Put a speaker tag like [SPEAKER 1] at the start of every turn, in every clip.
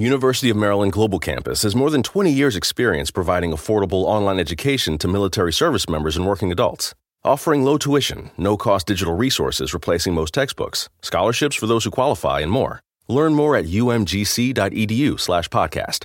[SPEAKER 1] University of Maryland Global Campus has more than 20 years' experience providing affordable online education to military service members and working adults. Offering low tuition, no cost digital resources replacing most textbooks, scholarships for those who qualify, and more. Learn more at umgc.edu/slash podcast.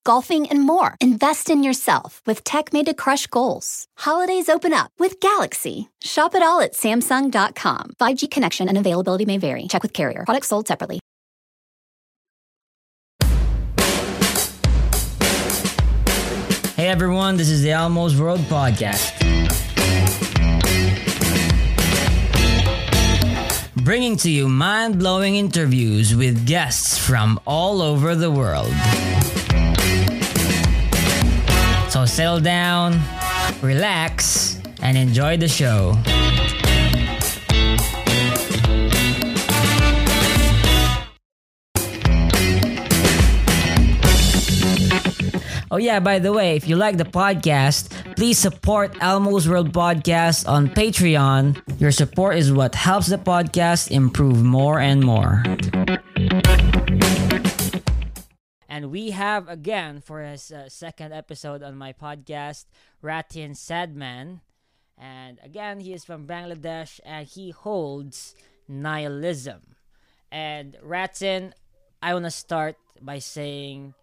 [SPEAKER 2] golfing, and more. Invest in yourself with tech made to crush goals. Holidays open up with Galaxy. Shop it all at Samsung.com. 5G connection and availability may vary. Check with carrier. Products sold separately.
[SPEAKER 3] Hey everyone, this is the Elmo's World Podcast. Bringing to you mind blowing interviews with guests from all over the world. Settle down, relax, and enjoy the show. Oh, yeah, by the way, if you like the podcast, please support Elmo's World Podcast on Patreon. Your support is what helps the podcast improve more and more. And we have again for his uh, second episode on my podcast, Rattin Sadman. And again, he is from Bangladesh and he holds nihilism. And Ratin, I want to start by saying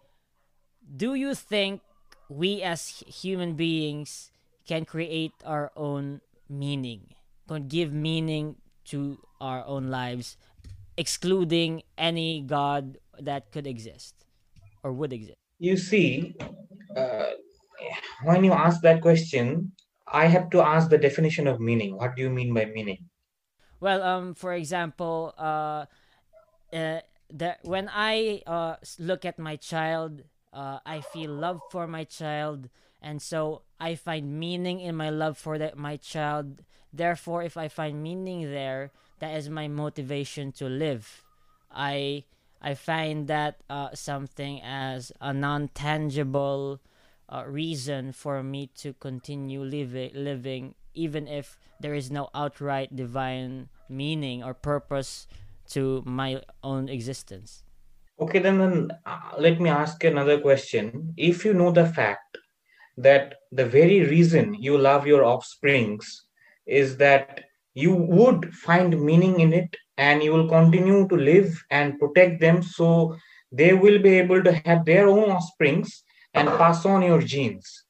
[SPEAKER 3] do you think we as human beings can create our own meaning can give meaning to our own lives excluding any god that could exist or would exist
[SPEAKER 4] you see uh, when you ask that question i have to ask the definition of meaning what do you mean by meaning
[SPEAKER 3] well um for example uh, uh that when i uh look at my child uh, I feel love for my child, and so I find meaning in my love for that my child. Therefore, if I find meaning there, that is my motivation to live. I I find that uh, something as a non tangible uh, reason for me to continue living living, even if there is no outright divine meaning or purpose to my own existence.
[SPEAKER 4] Okay, then, then uh, let me ask another question. If you know the fact that the very reason you love your offsprings is that you would find meaning in it and you will continue to live and protect them so they will be able to have their own offsprings and pass on your genes.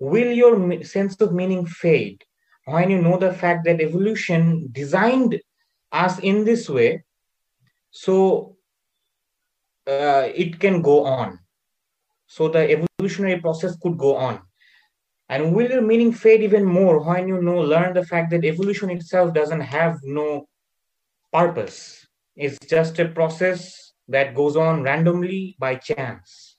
[SPEAKER 4] Will your sense of meaning fade when you know the fact that evolution designed us in this way? So uh, it can go on. So the evolutionary process could go on. And will your meaning fade even more when you know learn the fact that evolution itself doesn't have no purpose? It's just a process that goes on randomly by chance.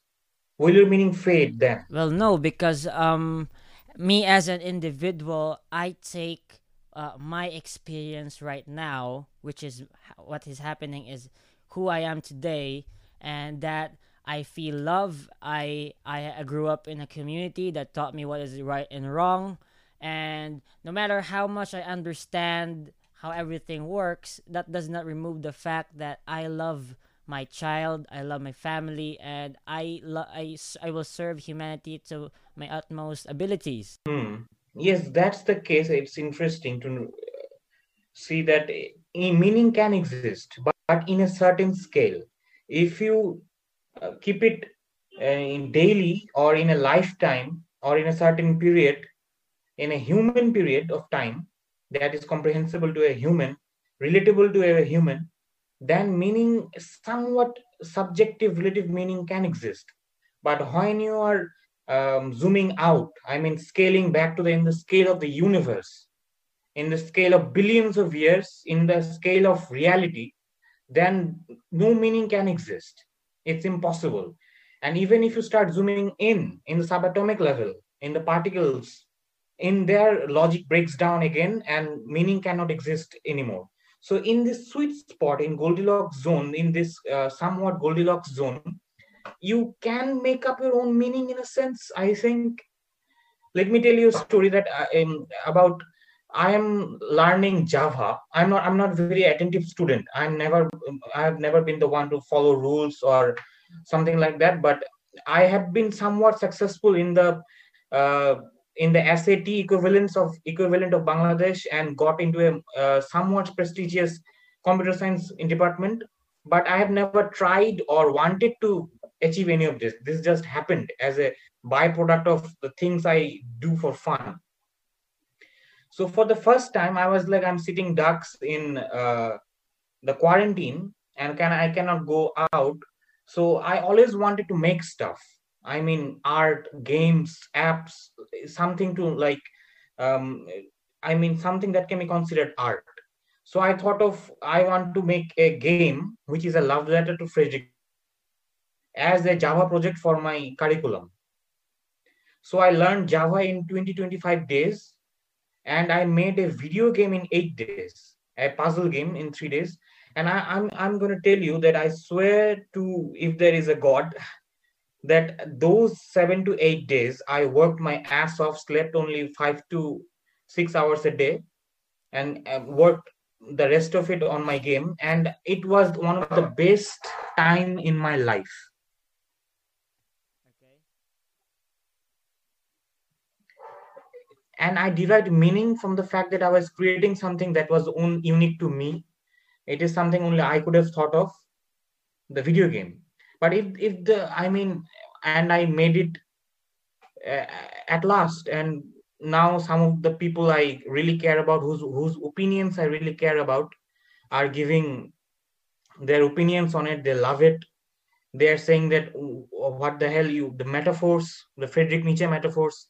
[SPEAKER 4] Will your meaning fade then?
[SPEAKER 3] Well, no, because um, me as an individual, I take uh, my experience right now, which is what is happening, is who I am today and that I feel love. I I grew up in a community that taught me what is right and wrong, and no matter how much I understand how everything works, that does not remove the fact that I love my child, I love my family, and I lo- I, I will serve humanity to my utmost abilities.
[SPEAKER 4] Hmm. Yes, that's the case. It's interesting to see that meaning can exist, but in a certain scale if you uh, keep it uh, in daily or in a lifetime or in a certain period in a human period of time that is comprehensible to a human relatable to a human then meaning somewhat subjective relative meaning can exist but when you are um, zooming out i mean scaling back to the in the scale of the universe in the scale of billions of years in the scale of reality then no meaning can exist. It's impossible. And even if you start zooming in, in the subatomic level, in the particles, in their logic breaks down again and meaning cannot exist anymore. so in this sweet spot in goldilocks zone in this uh, somewhat goldilocks zone you can make up your own meaning in a sense i think let me tell you a story that I am about I am learning Java. I'm not I'm not very attentive student. I'm never I have never been the one to follow rules or something like that. But I have been somewhat successful in the uh, in the SAT equivalence of equivalent of Bangladesh and got into a uh, somewhat prestigious computer science department. But I have never tried or wanted to achieve any of this. This just happened as a byproduct of the things I do for fun. So for the first time, I was like, I'm sitting ducks in uh, the quarantine and can I cannot go out. So I always wanted to make stuff. I mean, art, games, apps, something to like. Um, I mean, something that can be considered art. So I thought of I want to make a game which is a love letter to Friedrich as a Java project for my curriculum. So I learned Java in 20, 25 days and I made a video game in eight days, a puzzle game in three days. And I, I'm I'm going to tell you that I swear to if there is a God, that those seven to eight days I worked my ass off, slept only five to six hours a day, and uh, worked the rest of it on my game. And it was one of the best time in my life Okay. and i derived meaning from the fact that i was creating something that was own unique to me it is something only i could have thought of the video game but if if the i mean and i made it uh, at last and now some of the people i really care about whose whose opinions i really care about are giving their opinions on it they love it they are saying that what the hell you the metaphors the friedrich nietzsche metaphors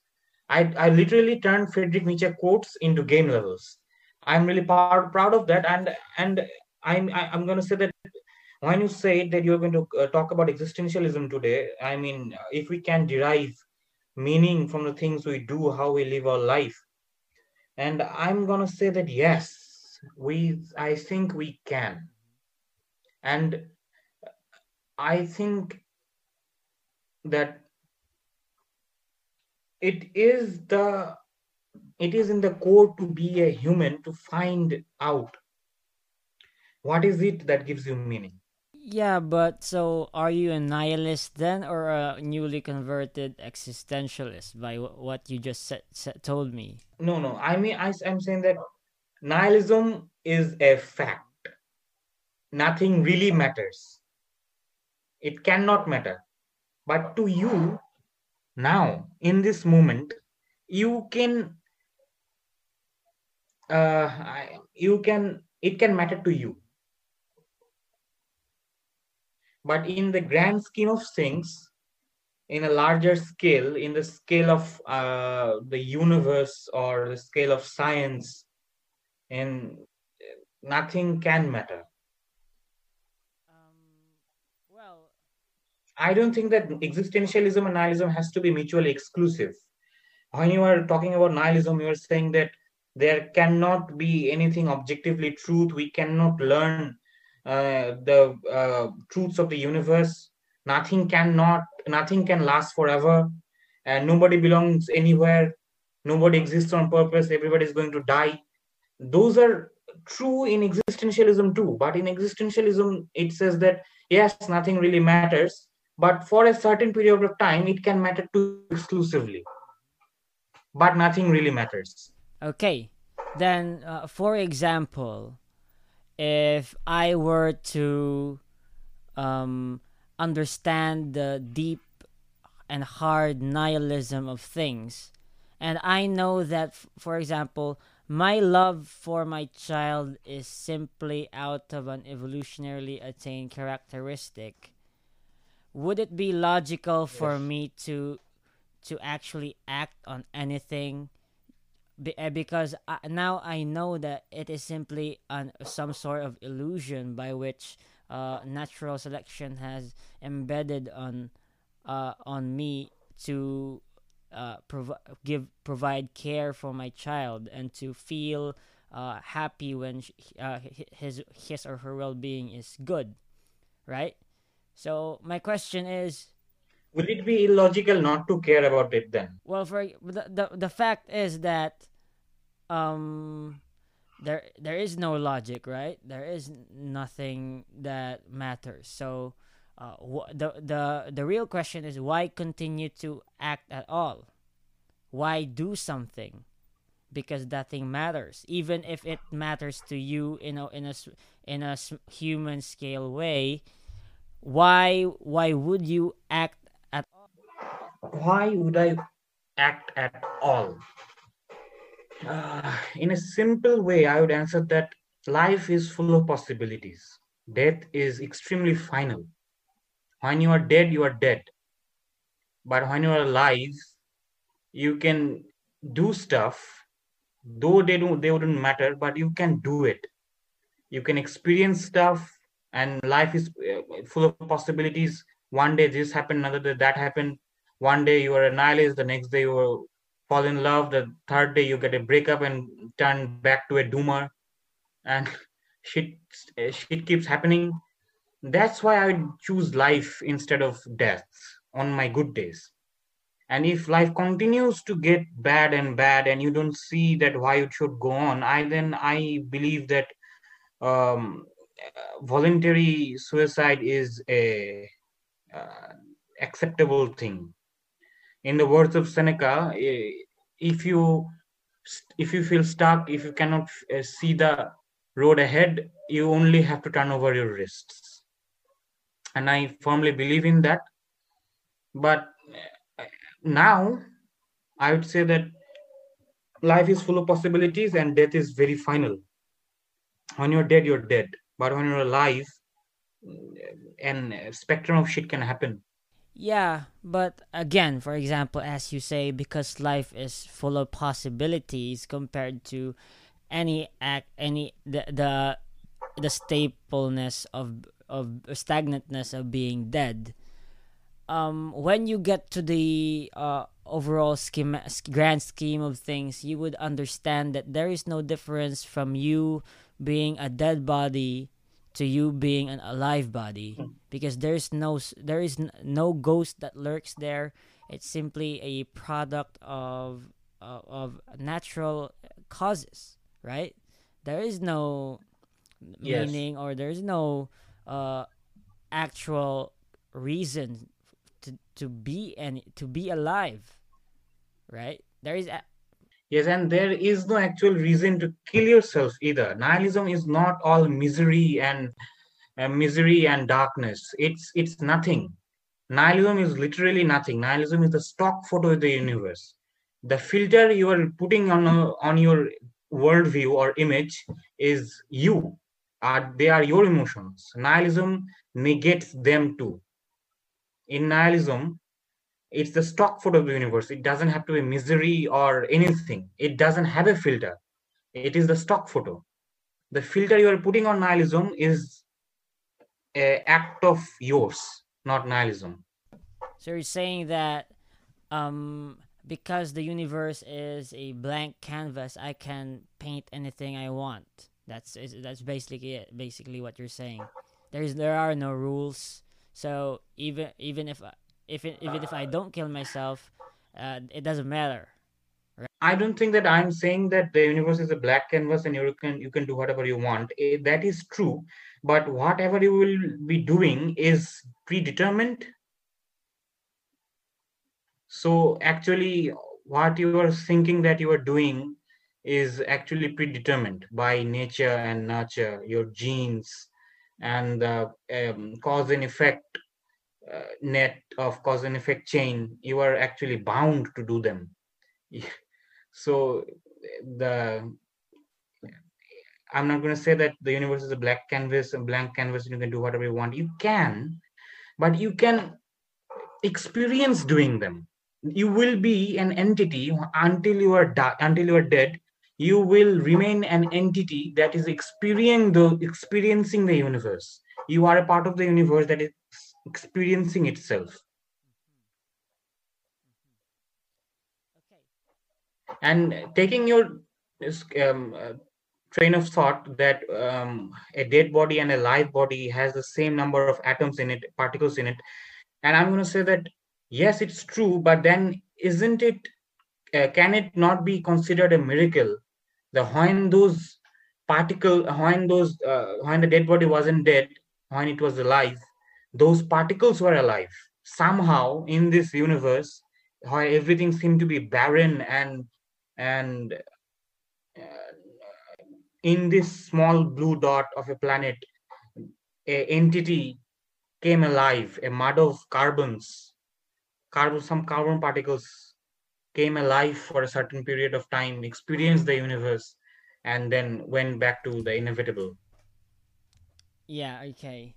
[SPEAKER 4] I, I literally turned Friedrich Nietzsche quotes into game levels. I'm really proud, proud of that. And and I'm I'm going to say that when you say that you're going to uh, talk about existentialism today, I mean, if we can derive meaning from the things we do, how we live our life, and I'm going to say that yes, we I think we can, and I think that it is the it is in the core to be a human to find out what is it that gives you meaning
[SPEAKER 3] yeah but so are you a nihilist then or a newly converted existentialist by w- what you just said, said, told me?
[SPEAKER 4] No no. I mean I, i'm saying that nihilism is a fact. Nothing really matters. It cannot matter. But to you now in this moment you can uh, you can it can matter to you but in the grand scheme of things in a larger scale in the scale of uh, the universe or the scale of science and nothing can matter I don't think that existentialism and nihilism has to be mutually exclusive. When you are talking about nihilism, you are saying that there cannot be anything objectively truth. We cannot learn uh, the uh, truths of the universe. Nothing cannot, nothing can last forever, and nobody belongs anywhere. Nobody exists on purpose. Everybody is going to die. Those are true in existentialism too. But in existentialism, it says that yes, nothing really matters but for a certain period of time it can matter too exclusively but nothing really matters
[SPEAKER 3] okay then uh, for example if i were to um, understand the deep and hard nihilism of things and i know that f- for example my love for my child is simply out of an evolutionarily attained characteristic would it be logical for yes. me to to actually act on anything Be, eh, because I, now I know that it is simply an some sort of illusion by which uh, natural selection has embedded on uh, on me to uh, prov- give provide care for my child and to feel uh, happy when sh- uh, his his or her well-being is good right? So my question is
[SPEAKER 4] will it be illogical not to care about it then?
[SPEAKER 3] Well for the the, the fact is that um there there is no logic right there is nothing that matters so uh, wh- the the the real question is why continue to act at all why do something because that thing matters even if it matters to you in a in a in a human scale way why why would you act at all?
[SPEAKER 4] why would I act at all? Uh, in a simple way, I would answer that life is full of possibilities. Death is extremely final. When you are dead, you are dead. But when you are alive, you can do stuff, though they don't they wouldn't matter, but you can do it. You can experience stuff, and life is uh, full of possibilities. One day this happened, another day that happened one day you are a nihilist the next day you fall in love the third day you get a breakup and turn back to a doomer. And shit shit keeps happening. That's why i choose life instead of death on my good days. And if life continues to get bad and bad and you don't see that why it should go on i then i believe that um, voluntary suicide is a uh, acceptable thing in the words of seneca eh, if you if you feel stuck if you cannot uh, see the road ahead you only have to turn over your wrists. And i firmly believe in that. But uh, now i would say that life is full of possibilities and death is very final. When you're dead you're dead. But when you're alive and spectrum of shit can happen
[SPEAKER 3] Yeah, but again, for example, as you say, because life is full of possibilities compared to any act, any the the the stapleness of of stagnantness of being dead. Um, when you get to the uh, overall scheme, grand scheme of things, you would understand that there is no difference from you being a dead body to you being an alive body because there's no there is no ghost that lurks there. It's simply a product of uh, of natural causes right? There is no
[SPEAKER 4] Yes.
[SPEAKER 3] meaning or there's no uh actual reason to to be and to be alive right? There is a-
[SPEAKER 4] Yes, and there is no actual reason to kill yourself either. Nihilism is not all misery and uh, misery and darkness. It's it's nothing. Nihilism is literally nothing. Nihilism is the stock photo of the universe. The filter you are putting on a, on your worldview or image is you. Are they are your emotions. Nihilism negates them too. In nihilism, it's the stock photo of the universe. It doesn't have to be misery or anything. It doesn't have a filter. It is the stock photo. The filter you are putting on nihilism is a act of yours, not nihilism.
[SPEAKER 3] so you're saying that um because the universe is a blank canvas i can paint anything i want that's that's basically it basically what you're saying there's there are no rules so even even if if it, even if i don't kill myself uh, it doesn't matter
[SPEAKER 4] I don't think that I'm saying that the universe is a black canvas and you can you can do whatever you want. Eh, That is true, but whatever you will be doing is predetermined. So actually, what you are thinking that you are doing is actually predetermined by nature and nurture, your genes, and the um, cause and effect uh, net of cause and effect chain. You are actually bound to do them. so the i'm not going to say that the universe is a black canvas a blank canvas and you can do whatever you want you can but you can experience doing them you will be an entity until you are di- until you are dead you will remain an entity that is experiencing the experiencing the universe you are a part of the universe that is experiencing itself and taking your um, uh, train of thought that um, a dead body and a live body has the same number of atoms in it, particles in it. And I'm going to say that yes, it's true, but then isn't it? Uh, can it not be considered a miracle The when those particle, when those, uh, when the dead body wasn't dead, when it was alive, those particles were alive. Somehow in this universe where everything seemed to be barren and and uh, in this small blue dot of a planet a entity came alive a mud of carbons carbon some carbon particles came alive for a certain period of time experienced the universe and then went back to the inevitable.
[SPEAKER 3] Yeah okay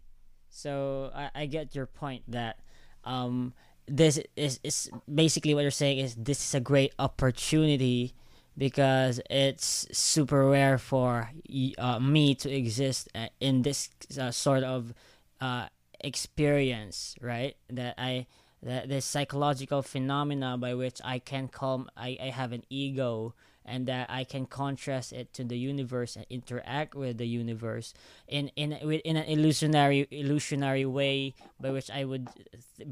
[SPEAKER 3] so I, I get your point that um this is, is basically what you're saying is this is a great opportunity because it's super rare for uh, me to exist uh, in this uh, sort of uh, experience right? That i that this psychological phenomena by which i can calm I, I have an ego and that I can contrast it to the universe and interact with the universe in in in an illusionary illusionary way by which I would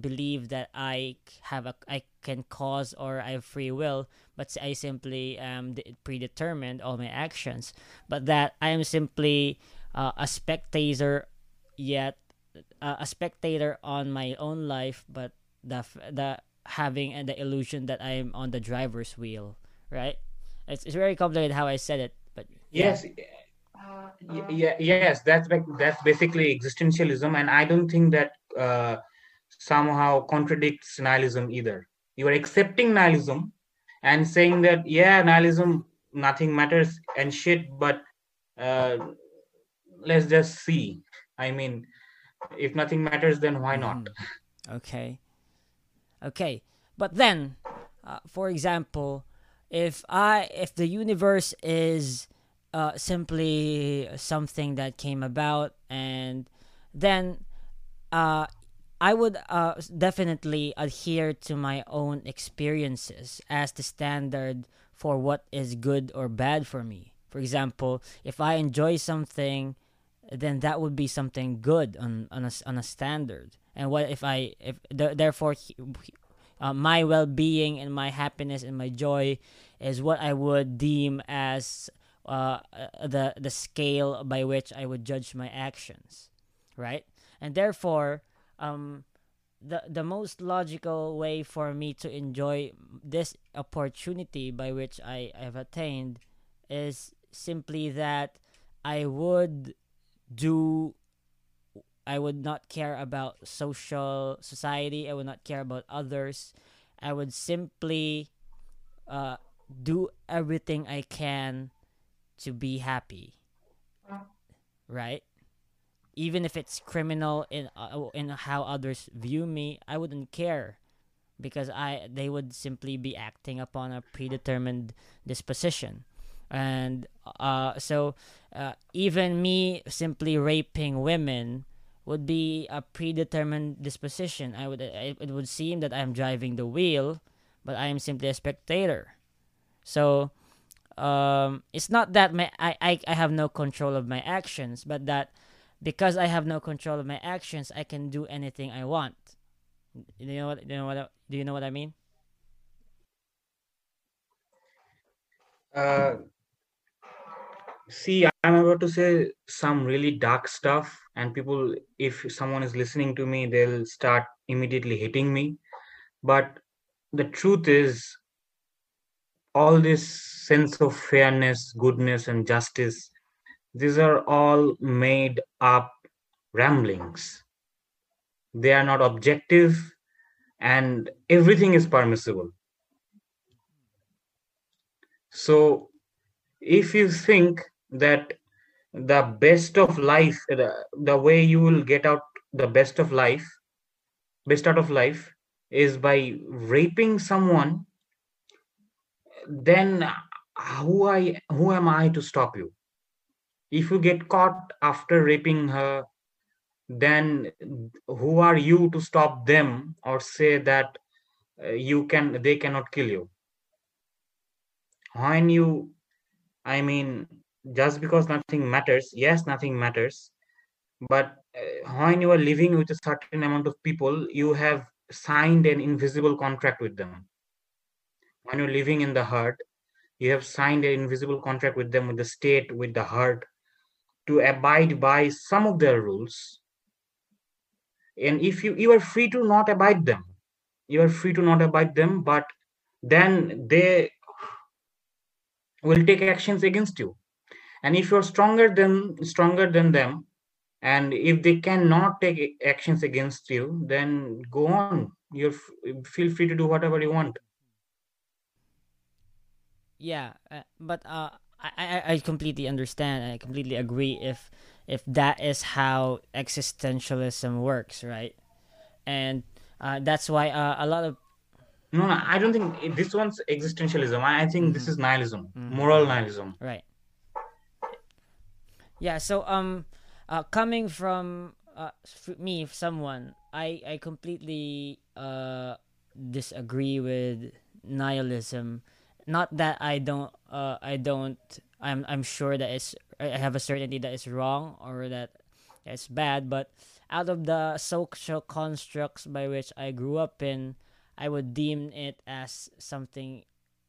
[SPEAKER 3] believe that I have a I can cause or I have free will, but I simply am predetermined all my actions, but that I am simply uh, a spectator, yet uh, a spectator on my own life, but the the having and the illusion that I am on the driver's wheel, right? It's, it's very complicated how I said it, but
[SPEAKER 4] yes, uh, yeah, yes, that's that's basically existentialism, and I don't think that uh, somehow contradicts nihilism either. You are accepting nihilism and saying that yeah, nihilism, nothing matters and shit, but uh, let's just see. I mean, if nothing matters, then why not?
[SPEAKER 3] Mm-hmm. Okay, okay, but then, uh, for example if I if the universe is uh, simply something that came about and then uh, I would uh, definitely adhere to my own experiences as the standard for what is good or bad for me. For example, if I enjoy something, then that would be something good on, on, a, on a standard. And what if I, if th- therefore, uh, my well-being and my happiness and my joy is what I would deem as uh, the the scale by which I would judge my actions, right? And therefore, um, the the most logical way for me to enjoy this opportunity by which I have attained is simply that I would do I would not care about social society. I would not care about others. I would simply uh, do everything I can to be happy. Right? Even if it's criminal in uh, in how others view me, I wouldn't care because I they would simply be acting upon a predetermined disposition. And uh, so uh, even me simply raping women would be a predetermined disposition. I would it, would seem that I am driving the wheel, but I am simply a spectator. So um, it's not that my I, I, I have no control of my actions, but that because I have no control of my actions, I can do anything I want. You know what? You know what? Do you know what I mean?
[SPEAKER 4] Uh, see, I'm about to say some really dark stuff, and people, if someone is listening to me, they'll start immediately hitting me. But the truth is, all this sense of fairness, goodness, and justice, these are all made up ramblings. They are not objective, and everything is permissible. So, if you think that the best of life, the, the way you will get out the best of life, best out of life, is by raping someone then who I who am I to stop you? If you get caught after raping her, then who are you to stop them or say that uh, you can they cannot kill you? When you, I mean, just because nothing matters yes nothing matters but uh, when you are living with a certain amount of people you have signed an invisible contract with them. When you're living in the heart you have signed an invisible contract with them with the state with the heart to abide by some of their rules. And if you you are free to not abide them you are free to not abide them but then they will take actions against you and if you're stronger than stronger than them and if they cannot take actions against you then go on. You feel free to do whatever you want.
[SPEAKER 3] Yeah uh, but uh I, I completely understand i completely agree if if that is how existentialism works right? And uh, that's why uh, a lot of
[SPEAKER 4] no, no i don't think this one's existentialism. I, I think mm-hmm. this is nihilism mm-hmm. moral nihilism.
[SPEAKER 3] Right yeah so um uh coming from uh me someone i i completely uh disagree with nihilism. Not that i don't uh i don't i'm i'm sure that it's i have a certainty that it's wrong or that it's bad but out of the social constructs by which i grew up in i would deem it as something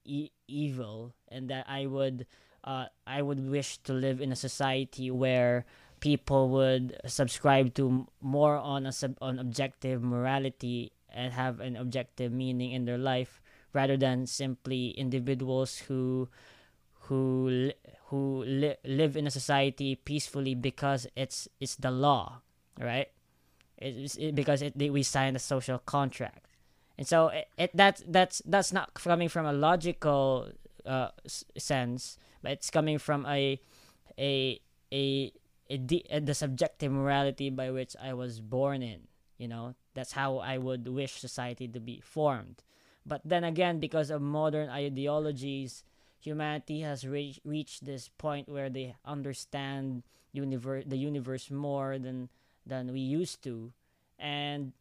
[SPEAKER 3] e- evil and that i would uh, I would wish to live in a society where people would subscribe to more on a sub- on objective morality and have an objective meaning in their life rather than simply individuals who who who li- live in a society peacefully because it's it's the law right? It's it, because it, we sign a social contract. And so it, it that's that's that's not coming from a logical uh, sense but it's coming from a a a, a, a the subjective morality by which I was born in. You know, that's how I would wish society to be formed. But then again, because of modern ideologies, humanity has re- reached this point where they understand universe the universe more than than we used to, and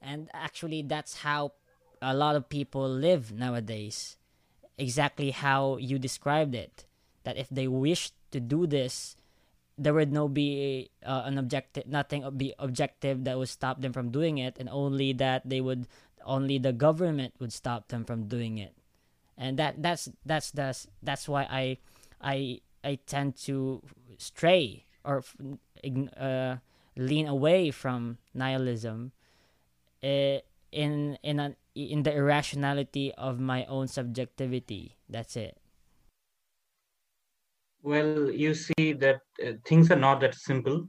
[SPEAKER 3] and actually that's how a lot of people live nowadays exactly how you described it. That if they wished to do this, there would no be uh, an objective, nothing be objective that would stop them from doing it, and only that they would, only the government would stop them from doing it, and that that's that's that's that's why I, I I tend to stray or uh, lean away from nihilism. Uh, in in an in the irrationality of my own subjectivity. That's it.
[SPEAKER 4] Well, you see that uh, things are not that simple.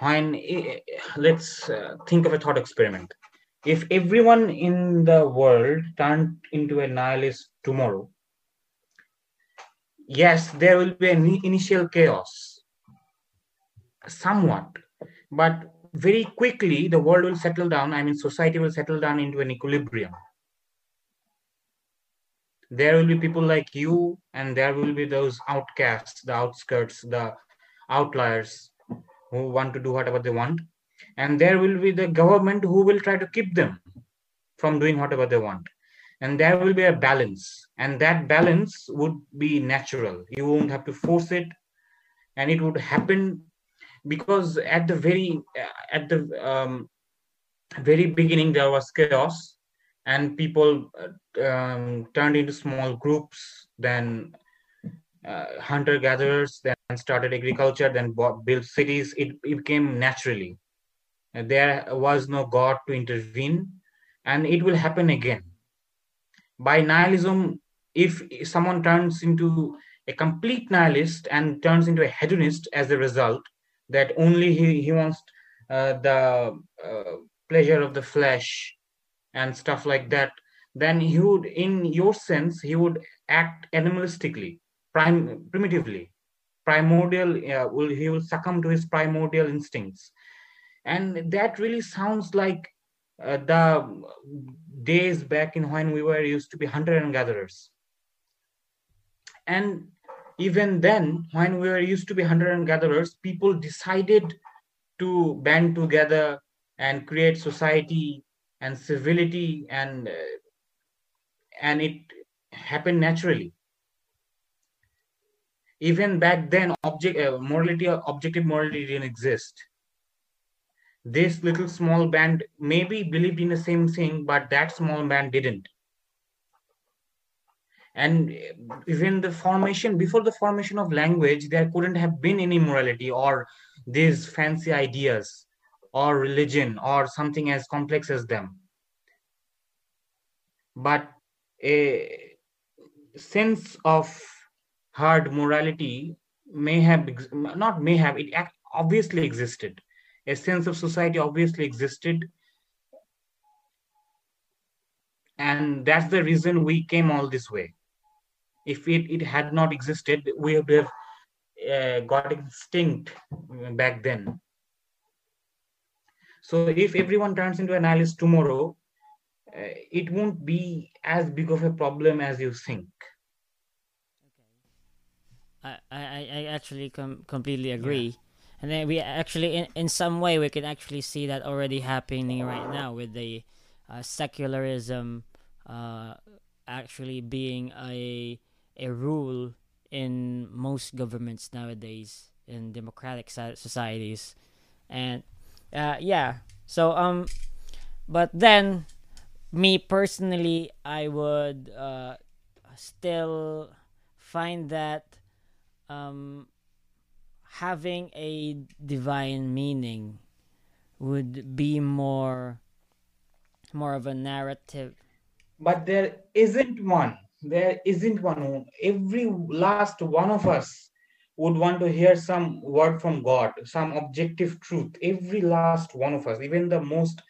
[SPEAKER 4] When uh, let's uh, think of a thought experiment. If everyone in the world turned into a nihilist tomorrow, yes, there will be an initial chaos, somewhat, but very quickly the world will settle down. I mean society will settle down into an equilibrium. There will be people like you and there will be those outcasts the outskirts the outliers who want to do whatever they want. And there will be the government who will try to keep them from doing whatever they want. And there will be a balance. And that balance would be natural. You won't have to force it. And it would happen because at the very at the um, very beginning there was chaos and people um, turned into small groups then uh, hunter gatherers then started agriculture then bought, built cities. It, it became naturally. There was no god to intervene and it will happen again. By nihilism if someone turns into a complete nihilist and turns into a hedonist as a result that only he, he wants uh, the uh, pleasure of the flesh and stuff like that then he would in your sense he would act animalistically prim- primitively. Primordial uh, will he will succumb to his primordial instincts. And that really sounds like uh, the days back in when we were used to be hunter and gatherers. And even then, when we were used to be hunter and gatherers, people decided to band together and create society and civility, and uh, and it happened naturally. even back then object uh, morality objective morality didn't exist this little small band maybe believed in the same thing but that small band didn't and even the formation before the formation of language there couldn't have been any morality or these fancy ideas or religion or something as complex as them. But a sense of hard morality may have not may have it obviously existed. A sense of society obviously existed. And that's the reason we came all this way if it, it had not existed we would have uh, got extinct back then so if everyone turns into an nihilist tomorrow uh, it won't be as big of a problem as you think
[SPEAKER 3] I, I, I actually com- completely agree. Yeah. And then we actually, in, in some way, we can actually see that already happening right now with the uh, secularism uh, actually being a a rule in most governments nowadays in democratic societies, and uh, yeah. So um, but then me personally, I would uh, still find that um, having a divine meaning would be more more of a narrative
[SPEAKER 4] but there isn't one there isn't one every last one of us would want to hear some word from god some objective truth every last one of us even the most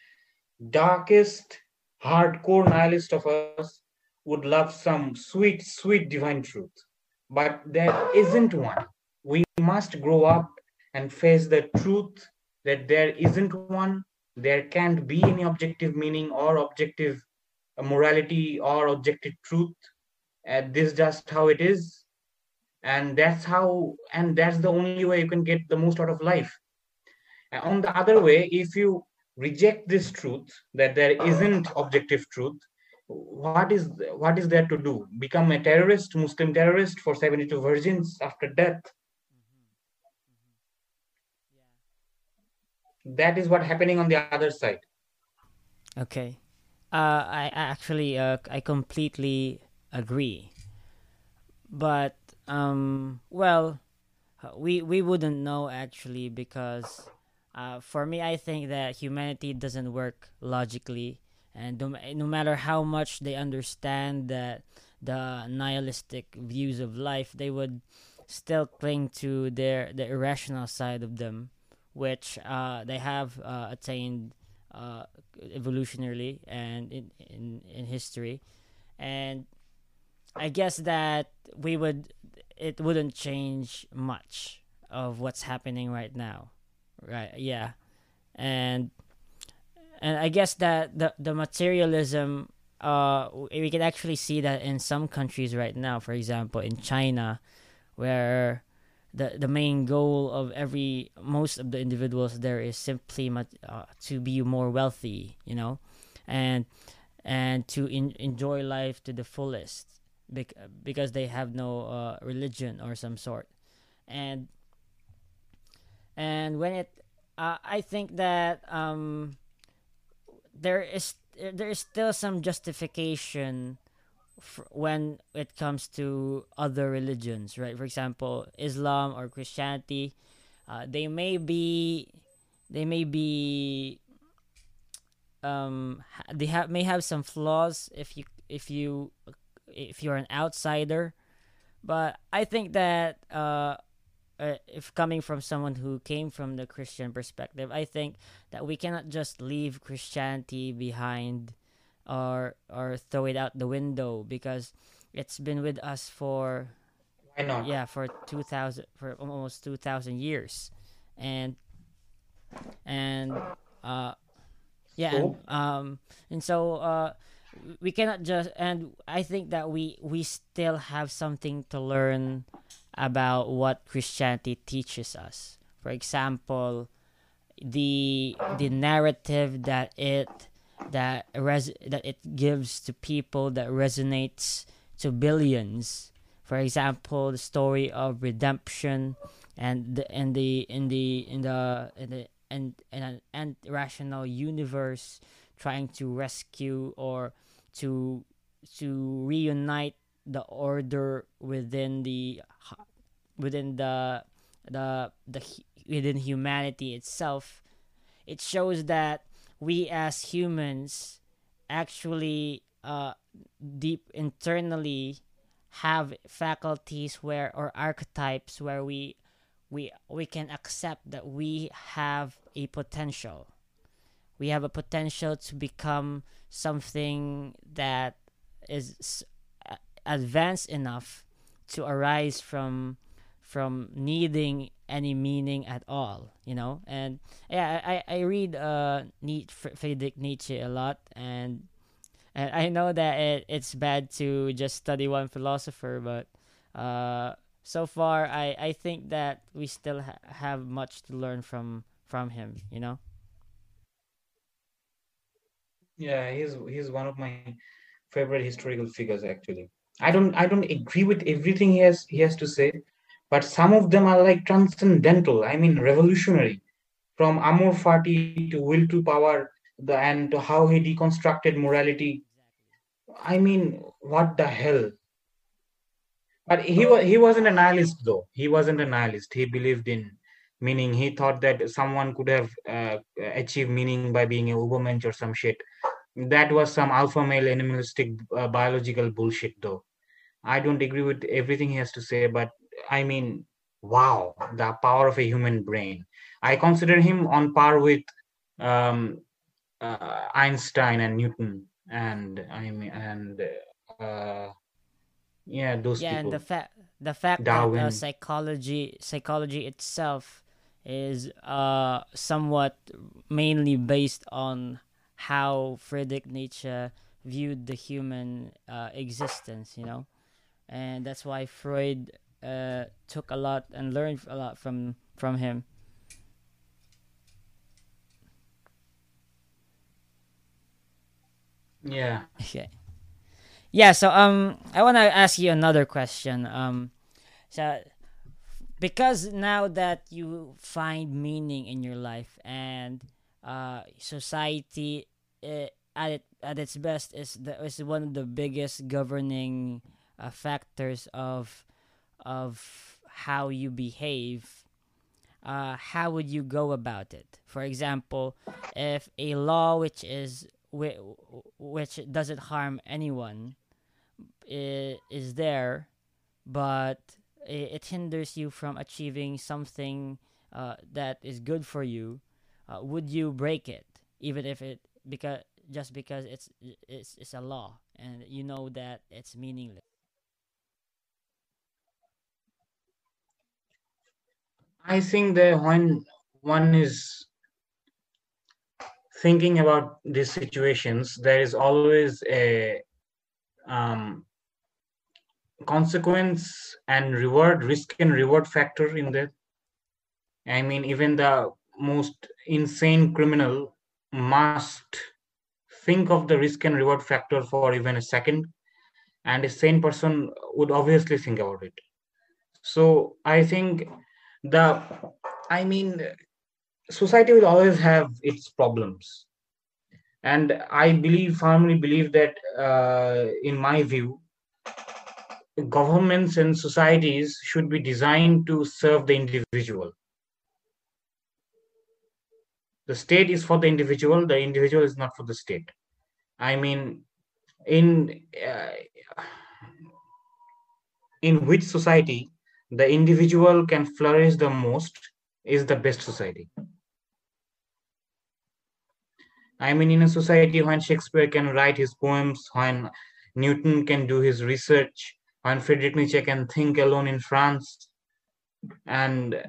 [SPEAKER 4] darkest hardcore nihilist of us would love some sweet sweet divine truth but there isn't one. We must grow up and face the truth that there isn't one. There can't be any objective meaning or objective morality or objective truth. And this is just how it is. And that's how, and that's the only way you can get the most out of life. And on the other way, if you reject this truth that there isn't objective truth, what is what is there to do become a terrorist muslim terrorist for 72 virgins after death that is what happening on the other side
[SPEAKER 3] okay uh, i actually uh, i completely agree. But um well we we wouldn't know actually because uh, for me i think that humanity doesn't work logically. And no, no matter how much they understand that the nihilistic views of life they would still cling to their the irrational side of them which uh, they have uh, attained uh, evolutionarily and in, in in history. And i guess that we would it wouldn't change much of what's happening right now right? Yeah. And and I guess that the the materialism uh we can actually see that in some countries right now for example in China where the the main goal of every most of the individuals there is simply uh, to be more wealthy you know and and to in, enjoy life to the fullest bec- because they have no uh, religion or some sort and and when it uh, i think that um there is there is still some justification when it comes to other religions, right? For example, Islam or Christianity, uh, they may be they may be um they have may have some flaws if you if you if you're an outsider but i think that uh uh, if coming from someone who came from the Christian perspective, I think that we cannot just leave Christianity behind or or throw it out the window because it's been with us for
[SPEAKER 4] why not?
[SPEAKER 3] Yeah, for two thousand for almost two thousand years, and and uh, yeah, so? and, um, and so uh, we cannot just and I think that we we still have something to learn about what Christianity teaches us. For example, the the narrative that it that res that it gives to people that resonates to billions. for example, the story of redemption, and the in the in the in the in the and in an, irrational universe trying to rescue or to to reunite the order within the within the the the within humanity itself. It shows that we as humans actually uh, deep internally have faculties where or archetypes where we we we can accept that we have a potential we have a potential to become something that is advanced enough to arise from from needing any meaning at all you know? And yeah i i read uh friedrich nietzsche a lot and and i know that it, it's bad to just study one philosopher but uh so far i i think that we still ha- have much to learn from from him you know
[SPEAKER 4] yeah he's he's one of my favorite historical figures actually. I don't i don't agree with everything he has he has to say but some of them are like transcendental i mean revolutionary. From amor fati to will to power the and to how he deconstructed morality. I mean what the hell? But he was he wasn't a nihilist though. He wasn't a nihilist. He believed in meaning he thought that someone could have uh, achieved meaning by being a ubermensch or some shit that was some alpha male animalistic uh, biological bullshit though i don't agree with everything he has to say but i mean wow the power of a human brain i consider him on par with um, uh, einstein and newton and i mean and uh, yeah those
[SPEAKER 3] yeah
[SPEAKER 4] people.
[SPEAKER 3] and the fact the fact Darwin. that uh, psychology psychology itself is uh somewhat mainly based on how Friedrich Nietzsche viewed the human uh, existence, you know, and that's why Freud uh, took a lot and learned a lot from from him.
[SPEAKER 4] Yeah.
[SPEAKER 3] Okay. Yeah. So um, I want to ask you another question. Um, so because now that you find meaning in your life and uh, society uh, at it, at its best is the is one of the biggest governing uh, factors of of how you behave. Uh, how would you go about it? For example, if a law which is which doesn't harm anyone is there, but it hinders you from achieving something uh, that is good for you, uh, would you break it? Even if it because just because it's it's it's a law and you know that it's meaningless.
[SPEAKER 4] I think that when one is thinking about these situations there is always a um, consequence and reward risk and reward factor in there i mean even the most insane criminal must think of the risk and reward factor for even a second. And a sane person would obviously think about it. So i think the i mean society will always have its problems. And i believe firmly believe that uh, in my view governments and societies should be designed to serve the individual. The state is for the individual the individual is not for the state. I mean in uh, in which society the individual can flourish the most is the best society. I mean in a society when shakespeare can write his poems when newton can do his research when friedrich nietzsche can think alone in france and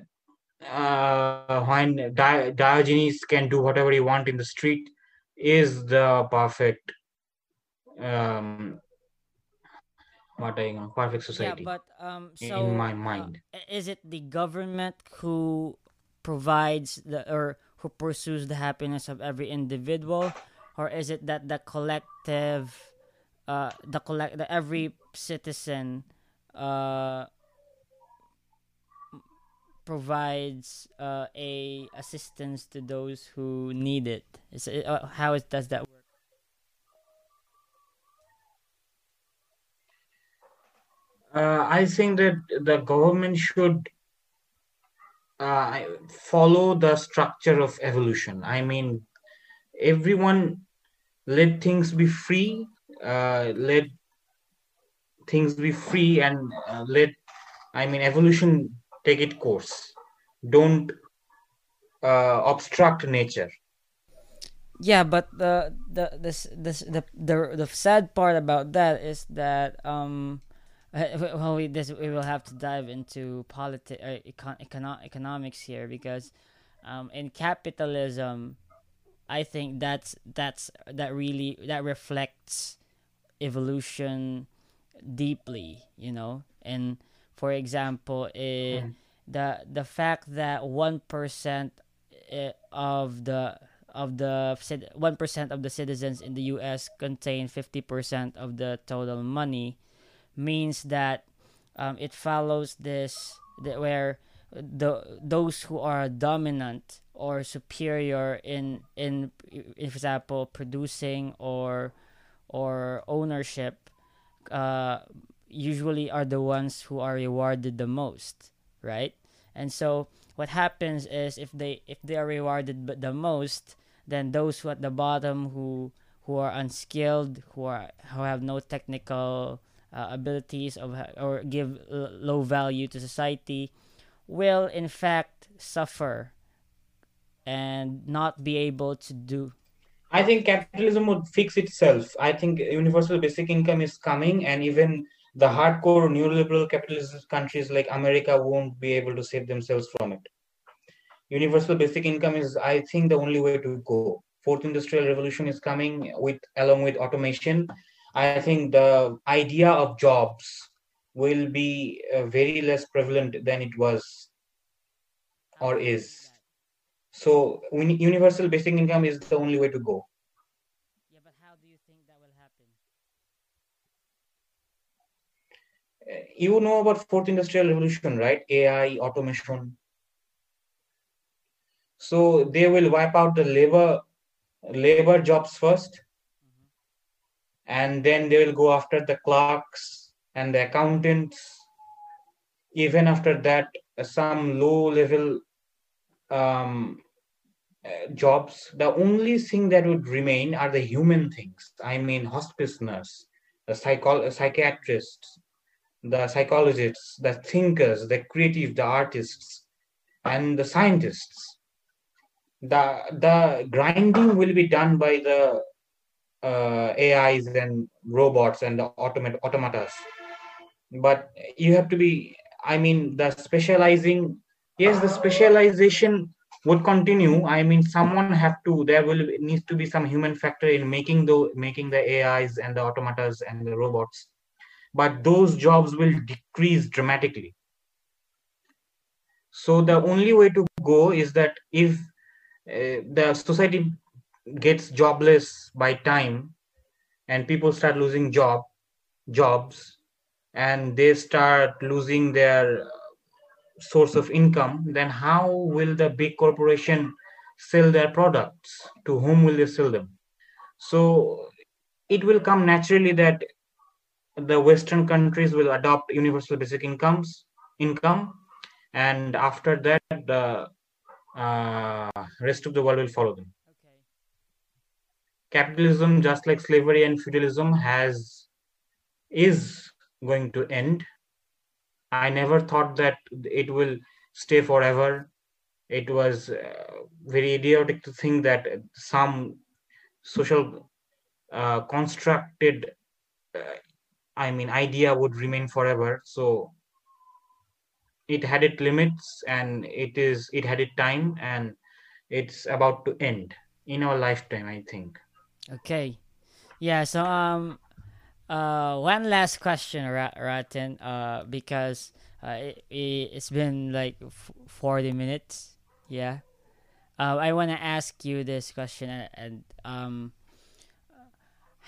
[SPEAKER 4] uh, when Di- Diogenes can do whatever he want in the street is the perfect um what I know, perfect society.
[SPEAKER 3] Yeah, but um, so
[SPEAKER 4] in my
[SPEAKER 3] uh,
[SPEAKER 4] mind,
[SPEAKER 3] uh, is it the government who provides the or who pursues the happiness of every individual, or is it that the collective, uh, the collect, the every citizen, uh, provides uh, a assistance to those who need it. Is it uh, how does that work?
[SPEAKER 4] Uh, I think that the government should uh, follow the structure of evolution. I mean, everyone let things be free, uh, let things be free, and uh, let I mean evolution take its course. Don't uh, obstruct nature.
[SPEAKER 3] Yeah, but the the this this the the the sad part about that is that um well we this we will have to dive into politics uh, econ- econo- economics here because um in capitalism I think that's that's that really that reflects evolution deeply, you know. And for example, eh, mm. the the fact that one percent eh, of the of the one percent of the citizens in the U.S. contain fifty percent of the total money means that um, it follows this that where the those who are dominant or superior in in, in for example producing or or ownership uh, usually are the ones who are rewarded the most right? And so what happens is if they if they are rewarded the most then those who at the bottom who who are unskilled who are who have no technical uh, abilities of or give low value to society will in fact suffer and not be able to do
[SPEAKER 4] i think capitalism would fix itself. I think universal basic income is coming and even the hardcore neoliberal capitalist countries like america won't be able to save themselves from it. Universal basic income is i think the only way to go. Fourth industrial revolution is coming with along with automation. I think the idea of jobs will be uh, very less prevalent than it was or is so universal basic income is the only way to go.
[SPEAKER 3] Yeah, but how do you think that will happen?
[SPEAKER 4] Uh, you know about fourth industrial revolution, right? AI, automation. So they will wipe out the labor labor jobs 1st mm-hmm. and then they will go after the clerks and the accountants. Even after that, some low level um, jobs, the only thing that would remain are the human things. I mean, hospice nurse, the psycho- psychiatrists, the psychologists, the thinkers, the creative, the artists, and the scientists. The the grinding will be done by the uh, AIs and robots and the automat automatas. But you have to be. I mean, the specializing. Yes, the specialization would continue. I mean someone have to there will needs to be some human factor in making the making the ais and the automatas and the robots. But those jobs will decrease dramatically. So the only way to go is that if uh, the society gets jobless by time and people start losing job jobs and they start losing their source of income, then how will the big corporation sell their products? To whom will they sell them? So it will come naturally that the Western countries will adopt universal basic incomes income, and after that the uh, rest of the world will follow them. Okay. Capitalism, just like slavery and feudalism, has is going to end I never thought that it will stay forever. It was uh, very idiotic to think that some social uh, constructed, uh, I mean, idea would remain forever. So it had its limits, and it is it had its time, and it's about to end in our lifetime. I think.
[SPEAKER 3] Okay, yeah. So um, uh, one last question, Rattin, uh, because uh, it, has been like f- 40 minutes. Yeah. Uh, I want to ask you this question and, and um,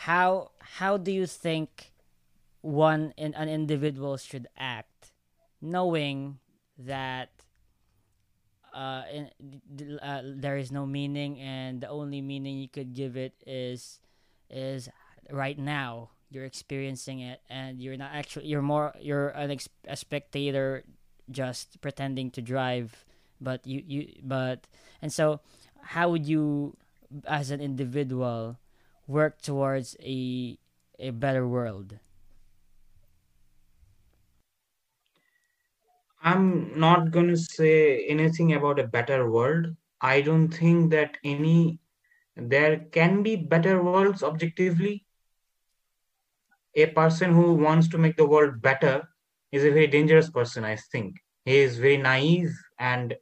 [SPEAKER 3] how how do you think one in an individual should act knowing that uh, in, uh, there is no meaning and the only meaning you could give it is is right now you're experiencing it and you're not actually you're more you're an ex- a spectator just pretending to drive but you you but and so how would you as an individual work towards a a better world
[SPEAKER 4] I'm not going to say anything about a better world. I don't think that any there can be better worlds objectively. A person who wants to make the world better is a very dangerous person, I think. He is very naive and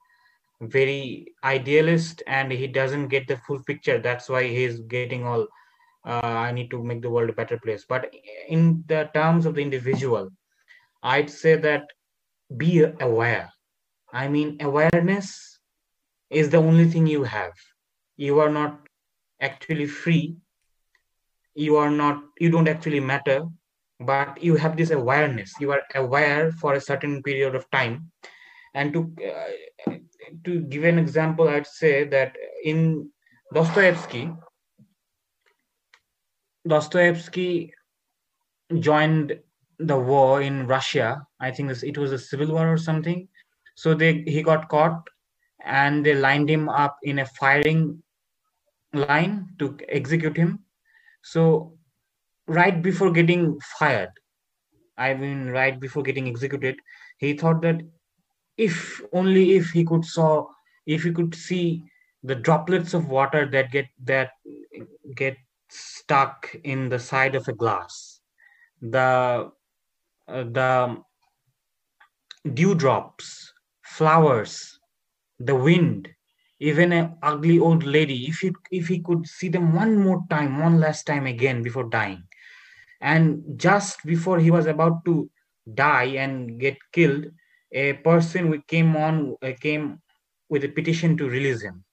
[SPEAKER 4] very idealist and he doesn't get the full picture. That's why he's getting all uh, I need to make the world a better place. But in the terms of the individual, I'd say that be aware. I mean, awareness is the only thing you have. You are not actually free. You are not, you don't actually matter, but you have this awareness. You are aware for a certain period of time. And to, uh, to give an example, I'd say that in Dostoevsky, Dostoevsky joined the war in Russia. I think it was a civil war or something. So they he got caught and they lined him up in a firing line to execute him. So right before getting fired, I mean right before getting executed, he thought that if only if he could saw if he could see the droplets of water that get that get stuck in the side of a glass the uh, the dewdrops, flowers, the wind, even an ugly old lady, if he, if he could see them one more time, one last time again before dying, and just before he was about to die and get killed, a person came on uh, came with a petition to release him.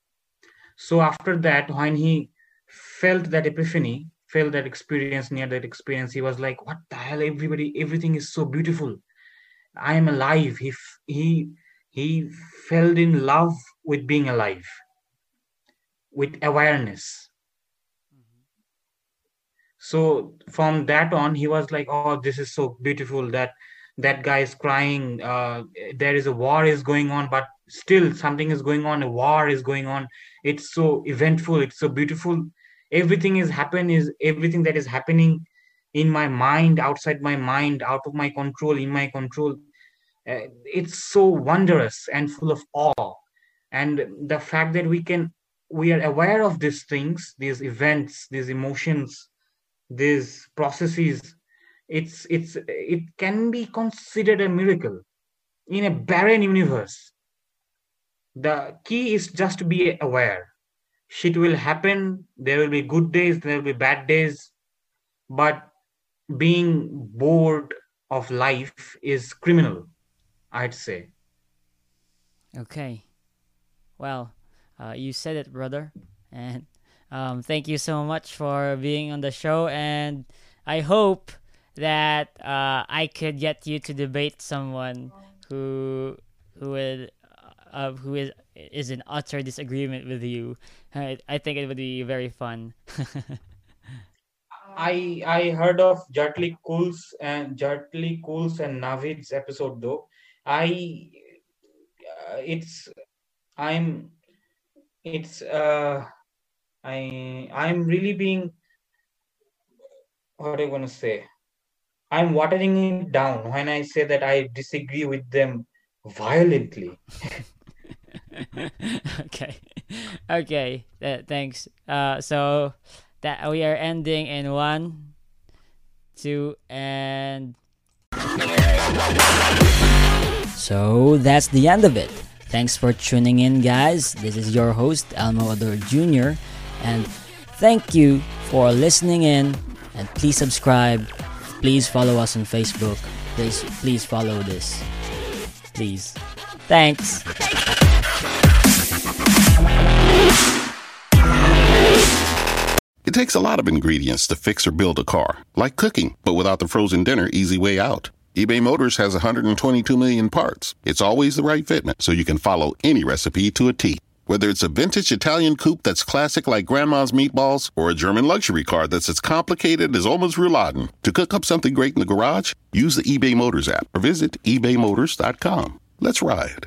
[SPEAKER 4] So after that, when he felt that epiphany, felt that experience near that experience he was like what the hell everybody everything is so beautiful. I am alive. He he he fell in love with being alive with awareness. So from that on he was like oh this is so beautiful that that guy is crying uh, there is a war is going on but still something is going on a war is going on. It's so eventful it's so beautiful. Everything is happen is everything that is happening in my mind outside my mind out of my control in my control uh, it's so wondrous and full of awe and the fact that we can we are aware of these things these events these emotions these processes it's it's it can be considered a miracle in a barren universe the key is just to be aware shit will happen. There will be good days, there will be bad days. But being bored of life is criminal, I'd say.
[SPEAKER 3] Okay. Well, uh, you said it, brother. And um, thank you so much for being on the show. And I hope that uh, I could get you to debate someone who who would uh, who is is in utter disagreement with you. I, I think it would be very fun.
[SPEAKER 4] I I heard of Jartli Cools and Jartli Cools and Navid's episode though. I uh, it's I'm it's uh I I'm really being what are you gonna say? I'm watering it down when I say that I disagree with them violently.
[SPEAKER 3] okay, okay. Uh, thanks. Uh, so that we are ending in one, two, and. So that's the end of it. Thanks for tuning in, guys. This is your host, Elmo Ador Jr., and thank you for listening in. And please subscribe. Please follow us on Facebook. Please, please follow this. Please. Thanks.
[SPEAKER 5] It takes a lot of ingredients to fix or build a car, like cooking, but without the frozen dinner easy way out. eBay Motors has 122 million parts. It's always the right fitment, so you can follow any recipe to a T. Whether it's a vintage Italian coupe that's classic like grandma's meatballs or a German luxury car that's as complicated as almost rouladen, to cook up something great in the garage, use the eBay Motors app or visit ebaymotors.com. Let's ride.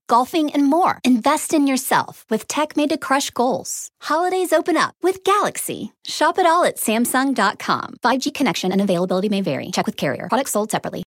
[SPEAKER 2] golfing, and more. Invest in yourself with tech made to crush goals. Holidays open up with Galaxy. Shop it all at Samsung.com. 5G connection and availability may vary. Check with carrier. Products sold separately.